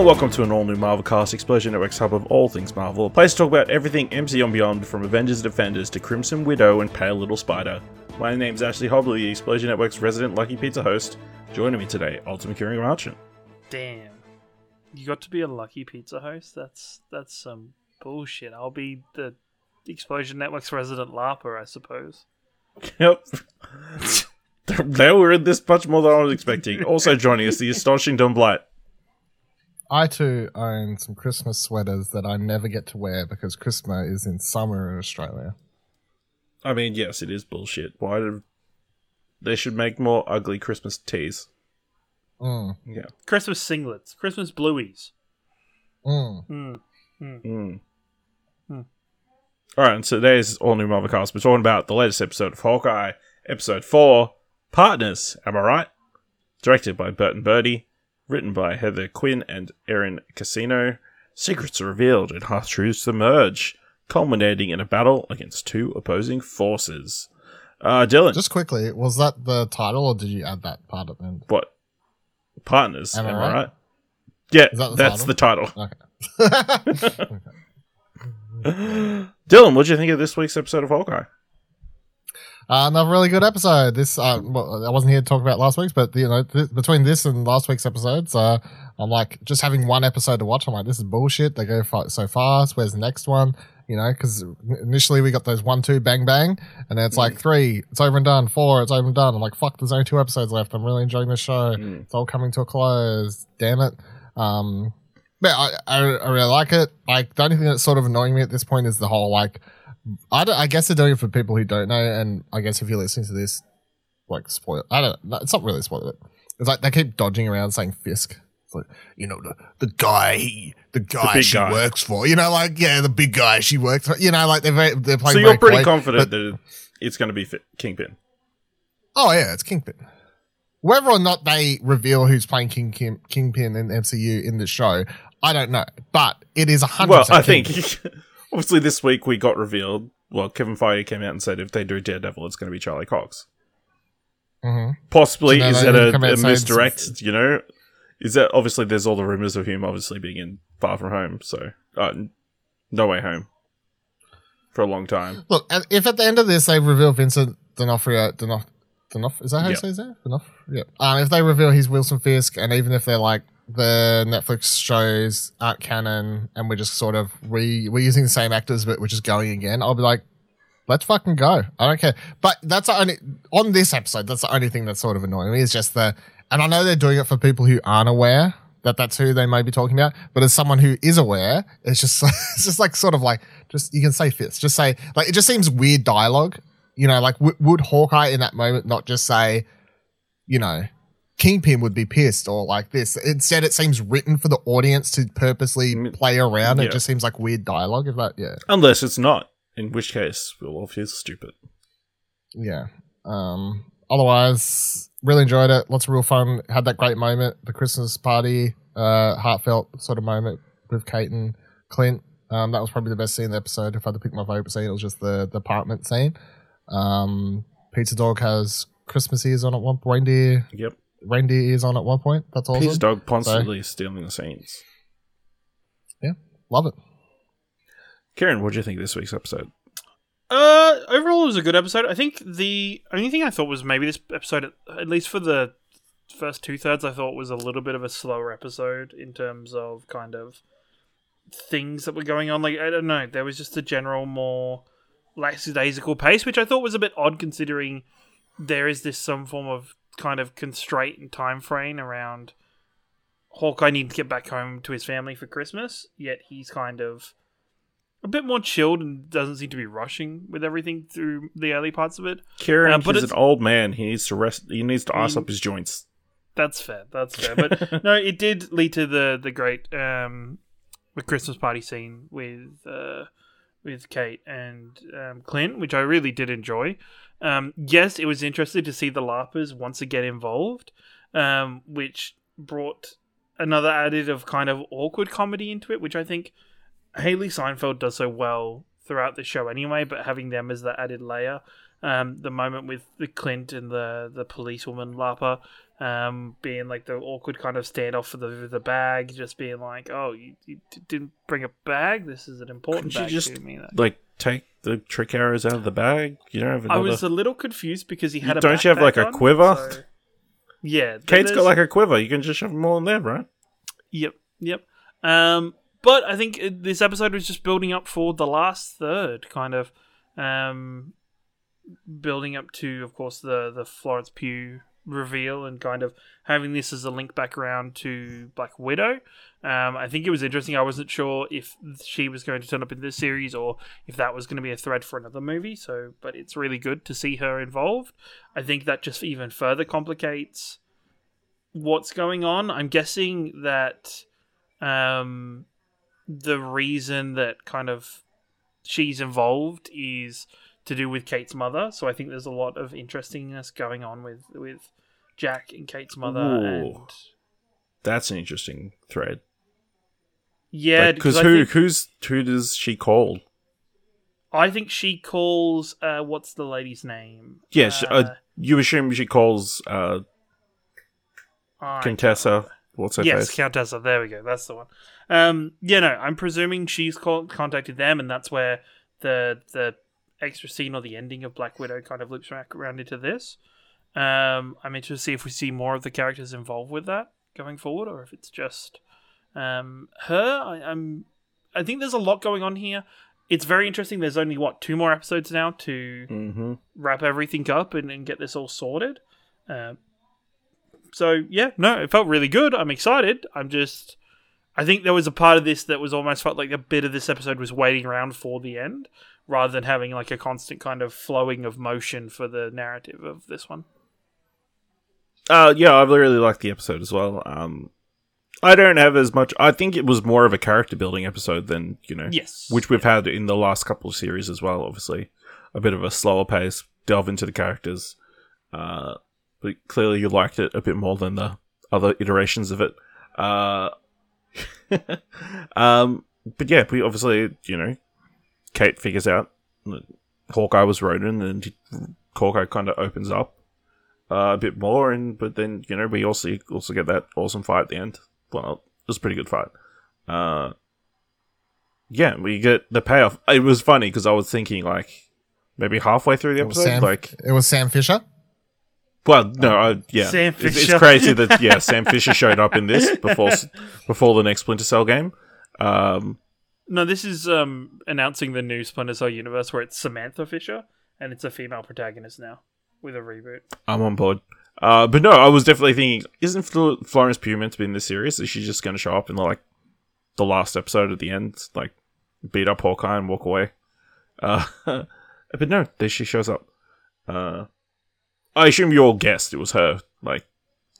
Hello, welcome to an all new Marvel Cast Explosion Network's hub of all things Marvel, a place to talk about everything MCU and beyond, from Avengers and Defenders to Crimson Widow and Pale Little Spider. My name's Ashley Hobley, the Explosion Network's resident Lucky Pizza host. Joining me today, Ultimate Ciaran Marchant. Damn. You got to be a lucky pizza host? That's that's some bullshit. I'll be the Explosion Network's resident LARPer, I suppose. Yep. they were in this much more than I was expecting. Also joining us, the astonishing Don Blight. I too own some Christmas sweaters that I never get to wear because Christmas is in summer in Australia. I mean, yes, it is bullshit. Why do they should make more ugly Christmas tees? Mm, Yeah. Christmas singlets, Christmas blueies. mm. Hmm. Mm. Hmm. All right, and so today's all new Marvel cast. We're talking about the latest episode of Hawkeye, episode four, Partners. Am I right? Directed by Bert and Bertie, written by Heather Quinn and Erin Cancino. Secrets are revealed and half truths emerge, culminating in a battle against two opposing forces. Uh, Dylan, Just quickly, was that the title or did you add that part at the end? what? Partners. Am, I right? right? Yeah, that the that's title? the title. Okay. Dylan, what do you think of this week's episode of Hawkeye? Uh, another really good episode. This uh, well, I wasn't here to talk about last week's, but you know, th- between this and last week's episodes, uh, I'm like just having one episode to watch. I'm like, this is bullshit. They go fa- so fast. Where's the next one? You know, because initially we got those one, two, bang, bang, and then it's like three, it's over and done. Four, it's over and done. I'm like, fuck, there's only two episodes left. I'm really enjoying the show. Mm. It's all coming to a close. Damn it. Um, but I, I, I really like it. Like the only thing that's sort of annoying me at this point is the whole like I, don't, I guess they're doing it for people who don't know, and I guess if you're listening to this, like spoil. I don't. no, It's not really spoil it. It's like they keep dodging around saying Fisk. It's like you know the the guy he the guy big she guy. works for. You know, like yeah, the big guy she works for. You know, like they're very, they're playing. So you're pretty confident that it's going to be Kingpin. Oh yeah, it's Kingpin. Whether or not they reveal who's playing King, Kim, Kingpin in MCU in the show, I don't know. But it is a hundred. Well, I percent think obviously this week we got revealed. Well, Kevin Feige came out and said if they do Daredevil, it's going to be Charlie Cox. Mhm. Possibly So is that a, a and say it's- misdirect? You know, is that obviously there's all the rumors of him obviously being in Far From Home, so uh, No Way Home for a long time. Look, if at the end of this they reveal Vincent D'Onofrio, D'Onof, D'Onof, is that how you Yeah. say his name? D'Onof? Yeah. Um, if they reveal he's Wilson Fisk, and even if they're like the Netflix shows aren't canon, and we're just sort of re we're using the same actors, but we're just going again, I'll be like, let's fucking go. I don't care. But that's the only on this episode. That's the only thing that's sort of annoying me is just the, and I know they're doing it for people who aren't aware that that's who they may be talking about. But as someone who is aware, it's just it's just like sort of like just you can say Fisk, just say like it just seems weird dialogue. You know, like w- would Hawkeye in that moment not just say, you know, Kingpin would be pissed or like this. Instead, it seems written for the audience to purposely Mm, play around. yeah. It just seems like weird dialogue. If that, yeah. Unless it's not, in which case we'll all feel stupid. yeah. Um, otherwise, really enjoyed it. Lots of real fun. Had that great moment, the Christmas party, uh, heartfelt sort of moment with Kate and Clint. Um, that was probably the best scene in the episode. If I had to pick my favorite scene, it was just the, the apartment scene. Um, Pizza Dog has Christmas ears on at one reindeer Yep. Reindeer ears on at one point. That's awesome. His dog constantly stealing the scenes. Yeah, love it. Ciaran, what do you think of this week's episode? Uh, overall, it was a good episode. I think the only thing I thought was maybe this episode, at- at least for the first two thirds, I thought was a little bit of a slower episode in terms of kind of things that were going on. Like I don't know, there was just a general more lackadaisical pace, which I thought was a bit odd considering there is this some form of kind of constraint and time frame around Hawkeye needing to get back home to his family for Christmas, yet he's kind of a bit more chilled and doesn't seem to be rushing with everything through the early parts of it. Ciaran Uh, but is an old man. He needs to rest. He needs to ice Mm. up his joints. That's fair. That's fair. But no, it did lead to the the great um the Christmas party scene with uh with Kate and um, Clint, which I really did enjoy. Um, yes, it was interesting to see the LARPers once again involved, um, which brought another added of kind of awkward comedy into it, which I think Hailee Steinfeld does so well throughout the show anyway. But having them as that added layer Um, the moment with the Clint and the the policewoman Lapa, um, being like the awkward kind of standoff for the the bag, just being like, "Oh, you, you d- didn't bring a bag. This is an important Couldn't you bag just, to me." Like, take the trick arrows out of the bag. You don't have I was a little confused because he had a. Don't you have, like, a on, quiver? so- Yeah, Kate's got like a quiver. You can just shove them all in there, right? Yep, yep. Um, but I think this episode was just building up for the last third, kind of, um, building up to, of course, the the Florence Pugh reveal and kind of having this as a link back around to Black Widow. Um, I think it was interesting. I wasn't sure if she was going to turn up in this series or if that was going to be a thread for another movie. So, but it's really good to see her involved. I think that just even further complicates what's going on. I'm guessing that um, the reason that kind of she's involved is to do with Kate's mother. So I think there's a lot of interestingness going on with with Jack and Kate's mother, Ooh. and That's an interesting thread. yeah, Because I who think, who's who does she call? I think she calls uh, what's the lady's name? Yes, she- uh, you assume she calls uh, Contessa. What's her yes, face? Countessa. There we go. That's the one. Um, yeah, no, I'm presuming she's called, contacted them, and that's where the the extra scene or the ending of Black Widow kind of loops back around into this. Um, I'm interested to see if we see more of the characters involved with that going forward, or if it's just um, her. I, I'm. I think there's a lot going on here. It's very interesting. There's only what two more episodes now to mm-hmm. wrap everything up and, and get this all sorted. Um, so yeah, no, it felt really good. I'm excited. I'm just, I think there was a part of this that was almost felt like a bit of this episode was waiting around for the end, rather than having like a constant kind of flowing of motion for the narrative of this one. Uh, yeah, I really liked the episode as well. Um, I don't have as much. I think it was more of a character building episode than you know, Yes, which we've had in the last couple of series as well. Obviously, a bit of a slower pace, delve into the characters. Uh, but clearly you liked it a bit more than the other iterations of it. Uh, um, but yeah, we obviously you know, Kate figures out that Hawkeye was Ronin, and Hawkeye kind of opens up uh, a bit more, and but then you know we also also get that awesome fight at the end. Well, it was a pretty good fight. Uh, yeah, we get the payoff. It was funny because I was thinking like maybe halfway through the It episode, Sam, like it was Sam Fisher. well, no, I, yeah, Sam It's- it's, crazy that yeah, Sam Fisher showed up in this before before the next Splinter Cell game. Um, no, this is um announcing the new Splinter Cell universe where it's Samantha Fisher and it's a female protagonist now with a reboot. I'm on board. Uh, but no, I was definitely thinking, isn't Fl- Florence Pugh meant to be in this series? Is she just going to show up in the, like the last episode at the end, like beat up Hawkeye and walk away? Uh, but no, there she shows up. Uh, I assume you all guessed it was her. Like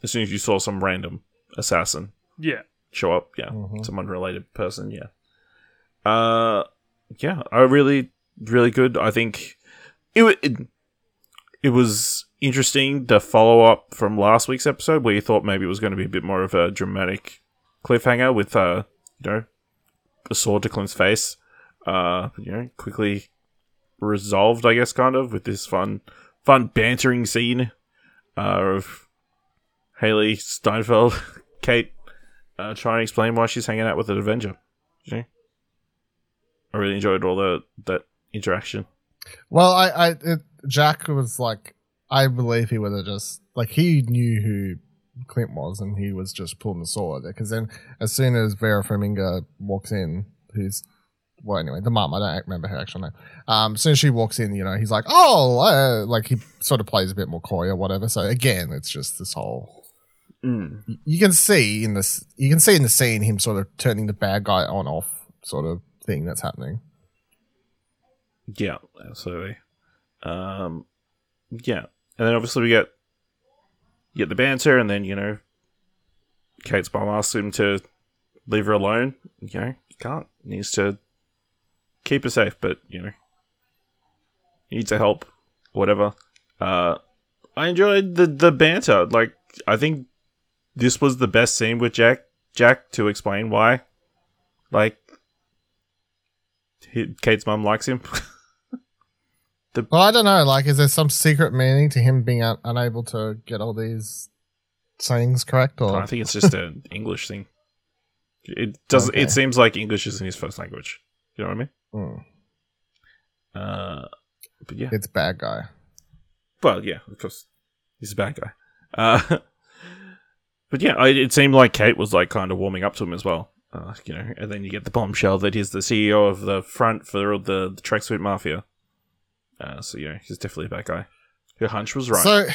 as soon as you saw some random assassin Yeah, show up, yeah, Mhm. some unrelated person, yeah. Uh, yeah, I really, really good. I think it it, it was interesting the follow up from last week's episode where you thought maybe it was going to be a bit more of a dramatic cliffhanger with uh, you know, a sword to Clint's face. Uh, you know, quickly resolved, I guess, kind of with this fun, fun bantering scene uh, of Hailee Steinfeld, Kate uh, trying to explain why she's hanging out with an Avenger. You? I really enjoyed all the that interaction. Well, I, I, it, Jack was like, I believe he would have just like he knew who Clint was, and he was just pulling the sword. Because then, as soon as Vera Farmiga walks in, who's well, anyway, the mum, I don't remember her actual name. Um, as soon as she walks in, you know, he's like, oh, uh, like he sort of plays a bit more coy or whatever. So again, it's just this whole. Mm. You can see in this, you can see in the scene him sort of turning the bad guy on off sort of thing that's happening. Yeah, absolutely. Um, yeah, and then obviously we get get the banter, and then you know, Kate's mom asks him to leave her alone. You know, can't. Needs to keep her safe, but you know, needs to help. Whatever. Uh, I enjoyed the the banter. Like, I think this was the best scene with Jack. Jack to explain why, like, he, Kate's mom likes him. Well, I don't know. Like, is there some secret meaning to him being un- unable to get all these sayings correct? Or I think it's just an English thing. It does. Okay. It seems like English isn't his first language. You know what I mean? Hmm, Uh, but yeah. it's bad guy. Well, yeah, of course, he's a bad guy. Uh, but yeah, I, it seemed like Kate was like kind of warming up to him as well. Uh, you know, and then you get the bombshell that he's the CEO of the front for the, the tracksuit mafia. Uh, so you know, he's definitely a bad guy. Her hunch was right. So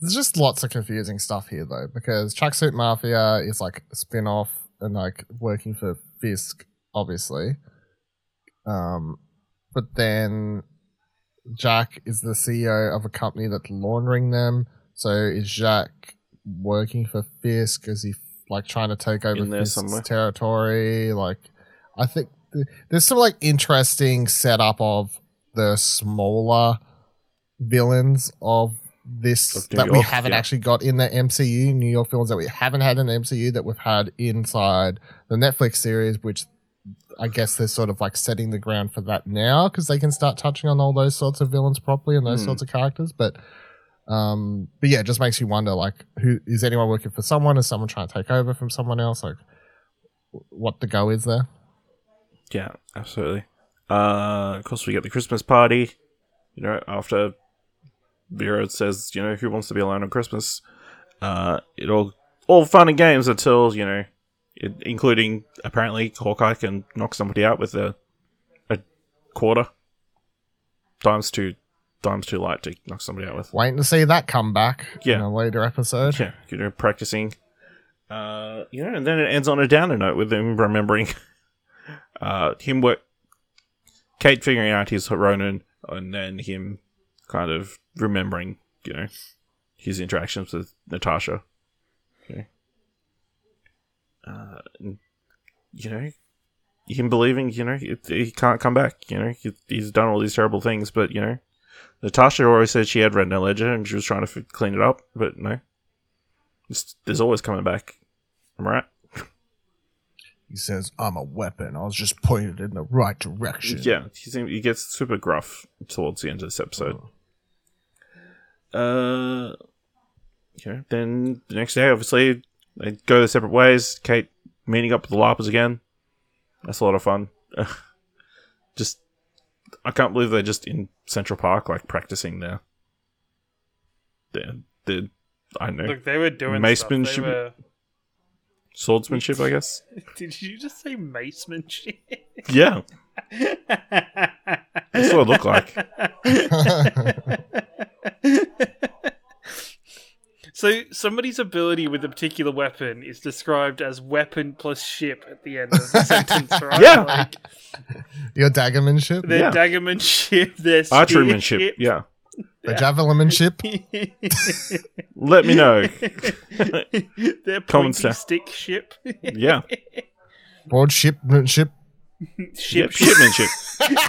there's just lots of confusing stuff here, though, because Tracksuit Mafia is like a spin off and like working for Fisk, obviously. Um, but then Jack is the CEO of a company that's laundering them. So is Jack working for Fisk? Is he like trying to take over In there Fisk's somewhere. territory? Like, I think th- there's some like interesting setup of the smaller villains of this Of that we haven't yeah. actually got in the MCU, New York villains that we haven't had in the MCU that we've had inside the Netflix series, which I guess they're sort of like setting the ground for that now because they can start touching on all those sorts of villains properly and those Hmm. sorts of characters. But um, but yeah, it just makes you wonder like, who is anyone working for someone? Is someone trying to take over from someone else? Like, what the go is there? Yeah, absolutely. Uh, of course, we get the Christmas party. You know, after Vera says, you know, who wants to be alone on Christmas? Uh, it all all fun and games until you know, it, including apparently Hawkeye can knock somebody out with a a quarter. times too, dimes too light to knock somebody out with. Waiting to see that come back yeah. in a later episode. Yeah, you know, practicing. Uh, you know, and then it ends on a downer note with him remembering, uh, him work, Kate figuring out his Ronin, and then him kind of remembering, you know, his interactions with Natasha. Okay. Uh, and, you know, him believing, you know, he, he can't come back. You know, he, he's done all these terrible things, but you know, Natasha always said she had red ledger and she was trying to f- clean it up, but no. It's, there's always coming back. Am I right? He says, "I'm a weapon. I was just pointed in the right direction." Yeah, he, seem, he gets super gruff towards the end of this episode. Uh, yeah. Then the next day, obviously, they go their separate ways. Kate meeting up with the Larpers again. That's a lot of fun. just, I can't believe they're just in Central Park, like practicing their, their, their I don't know, Look, they were doing Mace stuff. Were... swordsmanship, I guess. Did you just say macemanship? Yeah, that's what it looked like. so somebody's ability with a particular weapon is described as weapon plus ship at the end of the sentence, right? Yeah. Like, Your daggermanship, their Yeah. daggermanship, their Archermanship, yeah. the javelinmanship. Let me know. their Comments pointy down. stick ship. Yeah. Broad shipmanship. ship, Yep, shipmanship.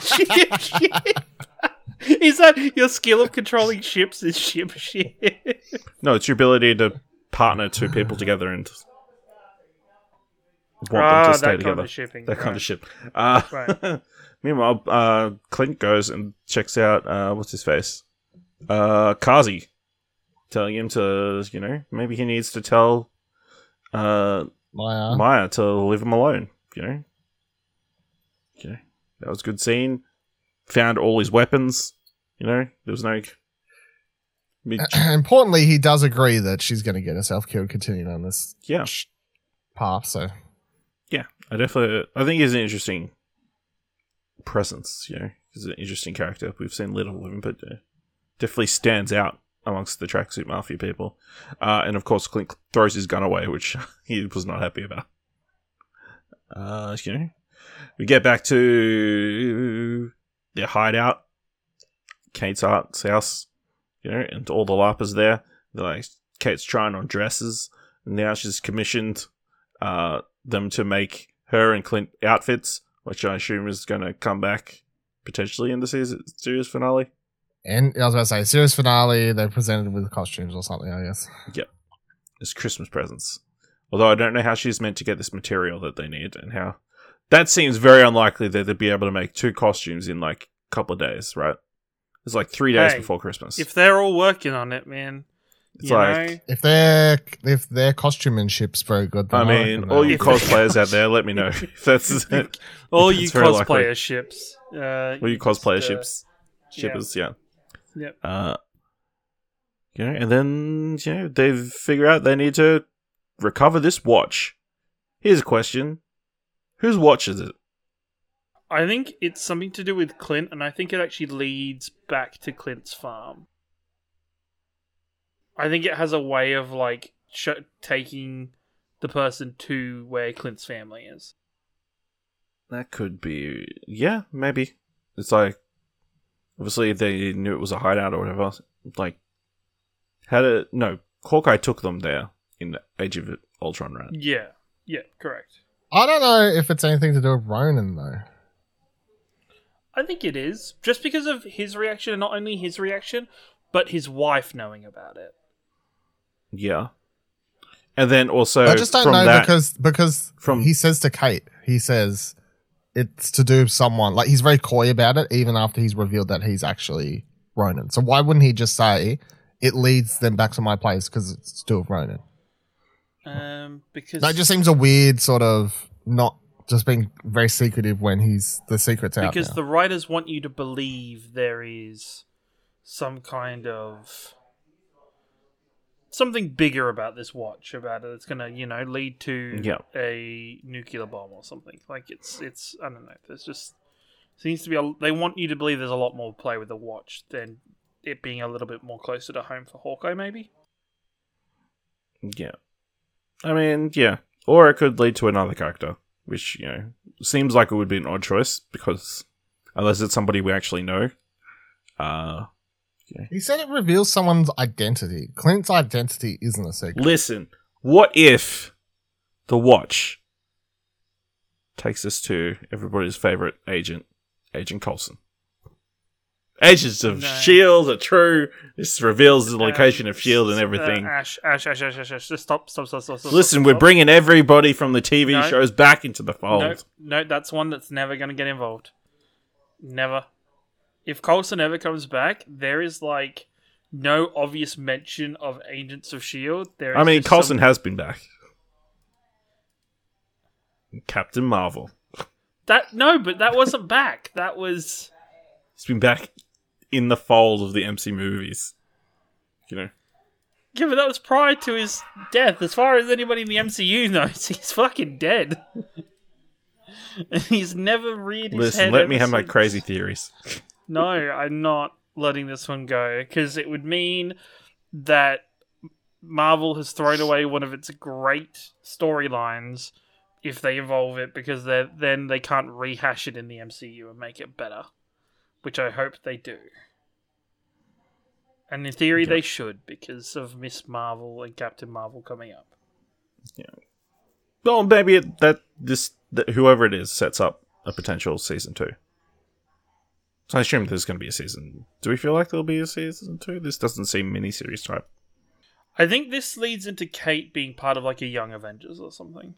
ship, ship. Is that your skill of controlling ships? Is ship shit? No, it's your ability to partner two people together and want them Ah, to that stay kind together. of shipping. that kind of ship. Uh, Right. meanwhile, uh, Clint goes and checks out uh, what's his face, uh, Kazi, telling him to, you know, maybe he needs to tell uh, Maya. Maya to leave him alone. You know, you know, that was a good scene. Found all his weapons. You know, there was no. mid- Importantly, he does agree that she's going to get herself killed continuing on this yeah, path. So yeah. I definitely. I think he's an interesting presence. You know, he's an interesting character. We've seen little of him, but uh, definitely stands out amongst the tracksuit mafia people. Uh, and of course, Clint throws his gun away, which he was not happy about. Uh, you know, we get back to their hideout, Kate's aunt's house, you know, and all the larpers there. They're like, Kate's trying on dresses, and now she's commissioned uh, them to make her and Clint outfits, which I assume is going to come back potentially in the season series finale. And I was about to say, series finale, they're presented with costumes or something, I guess. Yep, as Christmas presents. Although I don't know how she's meant to get this material that they need and how. That seems very unlikely that they'd be able to make two costumes in like a couple of days, right? It's like three days Hey, before Christmas. If they're all working on it, man, it's you like, know, If their if their costumemanship's very good, then I mean, they'll- all you cosplayers out there, let me know if that's all you cosplayer ships, uh, all you just, cosplayer uh, ships, shippers, yeah. Yep. Uh, you know, and then you know they figure out they need to recover this watch. Here's a question: Whose watch is it? I think it's something to do with Clint, and I think it actually leads back to Clint's farm. I think it has a way of like sh- taking the person to where Clint's family is. That could be, yeah, maybe. It's like obviously they knew it was a hideout or whatever. Like, had it no Hawkeye took them there in Age of Ultron, right? Yeah, yeah, correct. I don't know if it's anything to do with Ronin though. I think it is just because of his reaction, and not only his reaction, but his wife knowing about it. Yeah, and then also I just don't from know that, because because from- he says to Kate, he says it's to do with someone. Like he's very coy about it, even after he's revealed that he's actually Ronin. So why wouldn't he just say it leads them back to my place because it's to do with Ronan? Um, because That just seems a weird sort of not just being very secretive when he's the secret's out. because now. the writers want you to believe there is some kind of something bigger about this watch about it it's gonna you know lead to Yeah. a nuclear bomb or something like it's it's i don't know there's just seems to be a, they want you to believe there's a lot more play with the watch than it being a little bit more closer to home for hawkeye maybe Yeah. I mean, yeah. Or it could lead to another character, which, you know, seems like it would be an odd choice because unless it's somebody we actually know. Uh yeah. he said it reveals someone's identity. Clint's identity isn't a secret. listen, what if the watch takes us to everybody's favorite agent, Agent Coulson? Agents of No. Shield are true. This reveals the location Um, of Shield and uh, everything. ash, ash ash ash ash ash just stop stop stop stop, stop Listen, stop, we're stop. bringing everybody from the TV No. shows back into the fold. No, no, that's one that's never going to get involved. Never. If Coulson ever comes back, there is like no obvious mention of Agents of Shield. There, is I mean, just Coulson some- has been back. Captain Marvel. that. No, but that wasn't back. That was He's been back in the fold of the MC movies. You know, yeah, but that was prior to his death. As far as anybody in the MCU knows, he's fucking dead. and he's never reared his listen, let me have my crazy theories. No, I'm not letting this one go because it would mean that Marvel has thrown away one of its great storylines if they evolve it because then they can't rehash it in the MCU and make it better, which I hope they do. And in theory, they should because of Miss Marvel and Captain Marvel coming up. Well, maybe it, that this that whoever it is sets up a potential season two. So I assume there's going to be a season. Do we feel like there'll be a season two? This doesn't seem miniseries type. I think this leads into Kate being part of like a Young Avengers or something.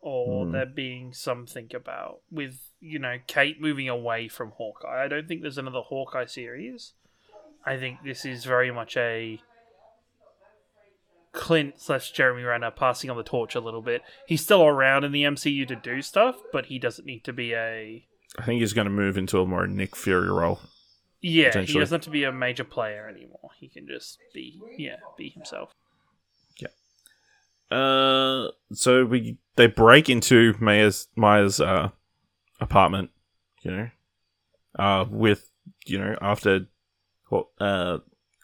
Or Hmm. there being something about with, you know, Kate moving away from Hawkeye. I don't think there's another Hawkeye series. I think this is very much a Clint slash Jeremy Renner passing on the torch a little bit. He's still around in the MCU to do stuff, but he doesn't need to be a I think he's going to move into a more Nick Fury role. yeah. He doesn't have to be a major player anymore. He can just be yeah, be himself. Yeah. Uh, so we they break into Maya's Maya's uh apartment, you know, uh with you know after what uh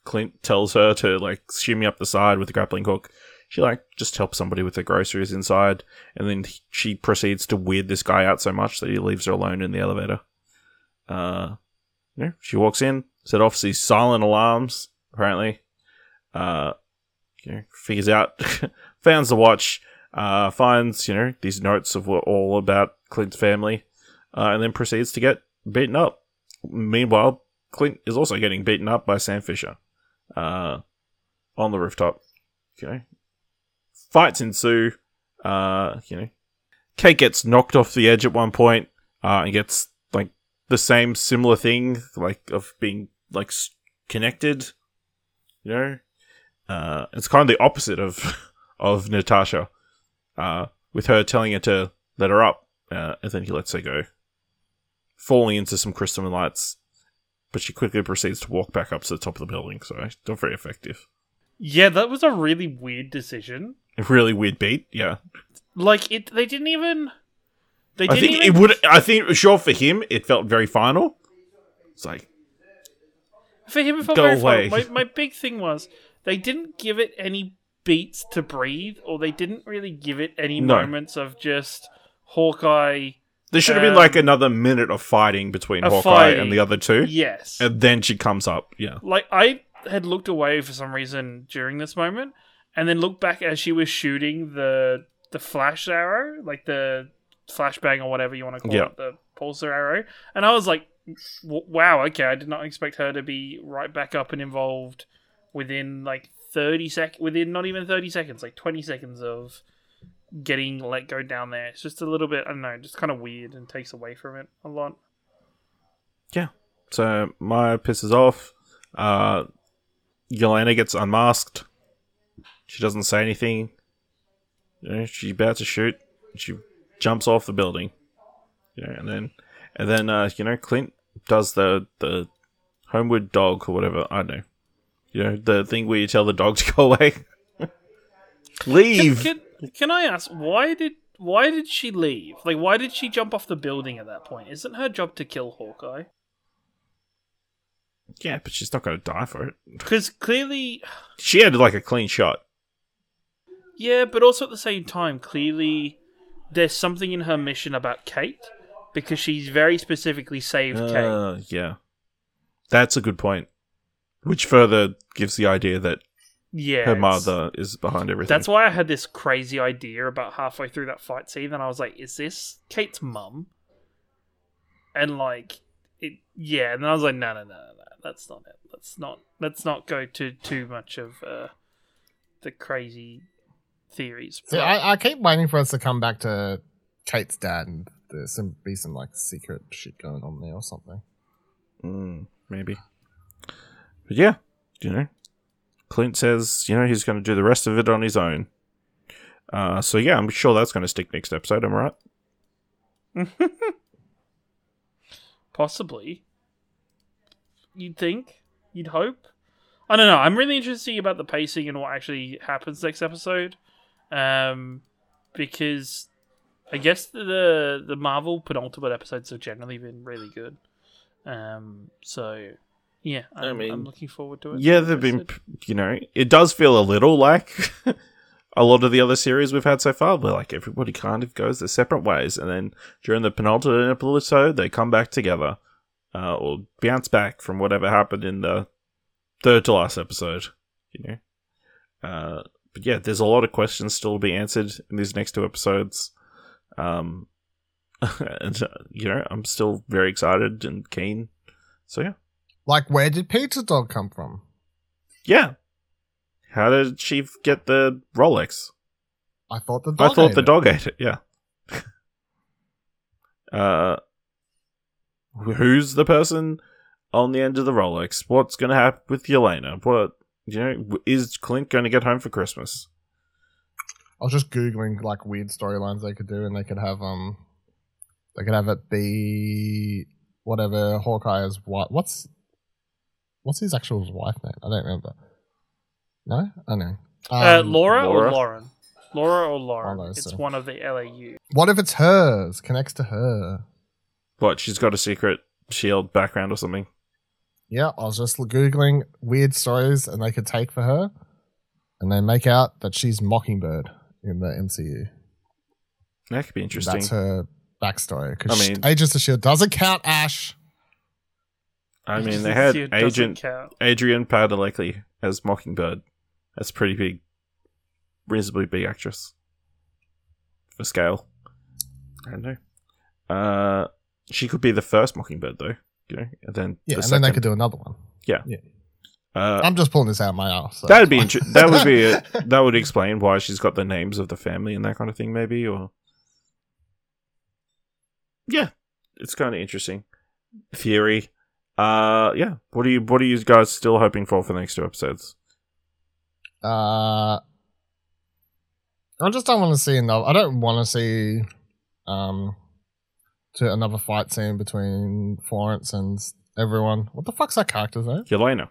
Clint tells her to like shimmy up the side with the grappling hook. She like just helps somebody with the groceries inside, and then she proceeds to weird this guy out so much that he leaves her alone in the elevator. Uh, you know, she walks in, set off these silent alarms. Apparently, uh, you know, figures out, finds the watch, uh, finds, you know, these notes of what all about Clint's family, uh, and then proceeds to get beaten up. Meanwhile, Clint is also getting beaten up by Sam Fisher, uh, on the rooftop. Okay. Fights ensue, uh, you know. Kate gets knocked off the edge at one point, uh, and gets, like, the same similar thing, like, of being like connected. You know, uh, it's kind of the opposite of of Natasha, uh, with her telling her to let her up, uh, and then he lets her go, falling into some crystalline lights. But she quickly proceeds to walk back up to the top of the building. So not very effective. Yeah, that was a really weird decision. A really weird beat. Yeah, Like it, they didn't even. They I didn't think even, it would. I think sure for him, it felt very final. It's like For him, it felt Go very away. My, my big thing was they didn't give it any beats to breathe, or they didn't really give it any No. moments of just Hawkeye. There should have been Um, like another minute of fighting between Hawkeye fighting. and the other two, Yes. and then she comes up. Yeah, like I had looked away for some reason during this moment, and then looked back as she was shooting the the flash arrow, like the flashbang or whatever you want to call Yeah. it, the pulsar arrow, and I was like, "Wow, okay, I did not expect her to be right back up and involved within like thirty sec, within not even thirty seconds, like twenty seconds of." Getting let go down there. It's just a little bit, I don't know, just kind of weird and takes away from it a lot. Yeah. So Maya pisses off. Uh, Yelena gets unmasked. She doesn't say anything. You know, she's about to shoot. She jumps off the building. You know, and then and then uh, you know Clint does the the homeward dog or whatever. I don't know. You know the thing where you tell the dog to go away. Leave. Can, can, can I ask why did why did she leave? Like, why did she jump off the building at that point? Isn't her job to kill Hawkeye? yeah, but she's not going to die for it. Because clearly, She had like a clean shot. yeah, but also at the same time, clearly, there's something in her mission about Kate because she's very specifically saved Kate. Uh, yeah, that's a good point. Which further gives the idea that Yeah, her mother is behind everything. That's why I had this crazy idea about halfway through that fight scene, and I was like, "Is this Kate's mum?" And like, it, yeah. And then I was like, "No, no, no, no, no. That's not it. Let's not. Let's not go to too much of uh, the crazy theories." See, I, I keep waiting for us to come back to Kate's dad and there's some be some like secret shit going on there or something. Mm, maybe. But yeah, you know, Clint says you know he's going to do the rest of it on his own. Uh, so yeah, I'm sure that's going to stick next episode. Am I right? Possibly. You'd think. You'd hope. I don't know. I'm really interested about the pacing and what actually happens next episode. Um, because I guess the the Marvel penultimate episodes have generally been really good. Um, so yeah, I'm, I mean, am looking forward to it. Yeah, they've been. You know, it does feel a little like a lot of the other series we've had so far, where like everybody kind of goes their separate ways, and then during the penultimate episode, they come back together, uh, or bounce back from whatever happened in the third to last episode. You know, uh, but yeah, there's a lot of questions still to be answered in these next two episodes. Um, and uh, you know, I'm still very excited and keen. So yeah. Like, where did Pizza Dog come from? Yeah. How did she get the Rolex? I thought the I dog. thought ate the it. dog ate it. Yeah. uh, who's the person on the end of the Rolex? What's going to happen with Yelena? What you know? Is Clint going to get home for Christmas? I was just googling like weird storylines they could do, and they could have um, they could have it be whatever Hawkeye is. What What's what's his actual wife name? I don't remember. No, I know. uh, Um, Laura, Laura? or Lauren? Laura or Lauren? One of those it's two. one of the LAU. What if it's hers? Connects to her. What? She's got a secret shield background or something. Yeah, I was just googling weird stories, and they could take for her, and they make out that she's Mockingbird in the MCU. That could be interesting. That's her backstory. Because I mean- Agents of Shield doesn't count. Ash. I mean, they had It doesn't Agent. Adrianne Palicki as Mockingbird. That's pretty big, reasonably big actress for scale. I don't know. Uh, she could be the first Mockingbird though, you know, and then Yeah, the and then they could do another one. uh, I'm just pulling this out of my ass. so- that'd be inter- that would be a, that would explain why she's got the names of the family and that kind of thing, maybe, or yeah, it's kind of interesting theory. Uh, yeah. What are you What are you guys still hoping for for the next two episodes? Uh, I just don't want to see another. I don't want to see um to another fight scene between Florence and everyone. What the fuck's that character's name? Yelena.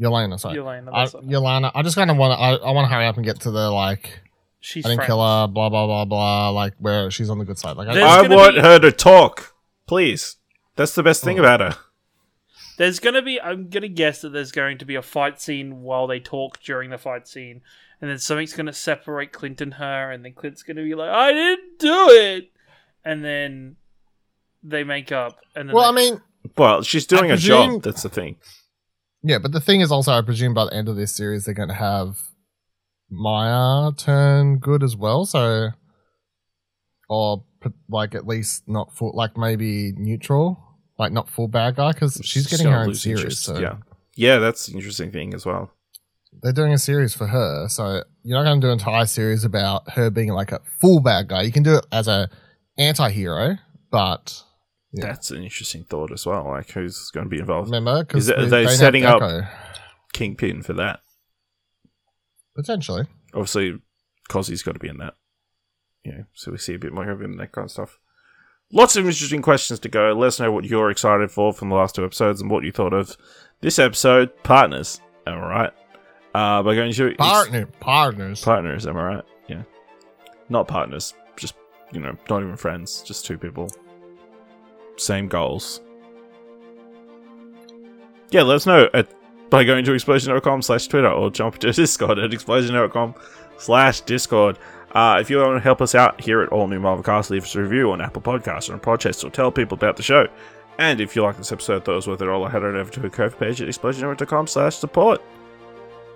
Yelena. Sorry, Yelena, I. Yelena. I just kind of want to. I, I want to hurry up and get to the like. She's I didn't friends. kill her. Blah blah blah blah. Like where she's on the good side. Like I, There's I gonna want be- her to talk, please. That's the best thing Oh. about her. There's gonna be. I'm gonna guess that there's going to be a fight scene while they talk during the fight scene, and then something's gonna separate Clint and her, and then Clint's gonna be like, "I didn't do it," and then they make up. And then well, I mean, Well, she's doing I a job. That's the thing. yeah, but the thing is also, I presume by the end of this series, they're going to have Maya turn good as well. So, or like at least not full, like maybe neutral, like not full bad guy, because she's getting her own series. interest. So Yeah, yeah, that's an interesting thing as well. they're doing a series for her. So you're not going to do an entire series about her being like a full bad guy. You can do it as a anti-hero, but Yeah. That's an interesting thought as well. Like, who's going to be involved? remember because are they setting up- Kingpin for that. potentially. Obviously, Kazi's got to be in that. Yeah, so we see a bit more of him and that kind of stuff. Lots of interesting questions to go. Let us know what you're excited for from the last two episodes and what you thought of this episode. Partners, am I right? Uh, by going to Partner, partners. partners, am I right? Yeah, not partners. Just you know, not even friends. Just two people. Same goals. Yeah, let us know at, by going to explosion.com slash Twitter or jump to Discord at explosion.com slash Discord. Uh, if you want to help us out here at All New Marvel Cast, leave us a review on Apple Podcasts or on Podchaser or tell people about the show. And if you like this episode, thought it was worth it all, head on over to a Ko-fi page at explosion.com slash support.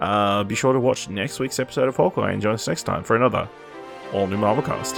Uh, be sure to watch next week's episode of Hawkeye and join us next time for another All New Marvel Cast.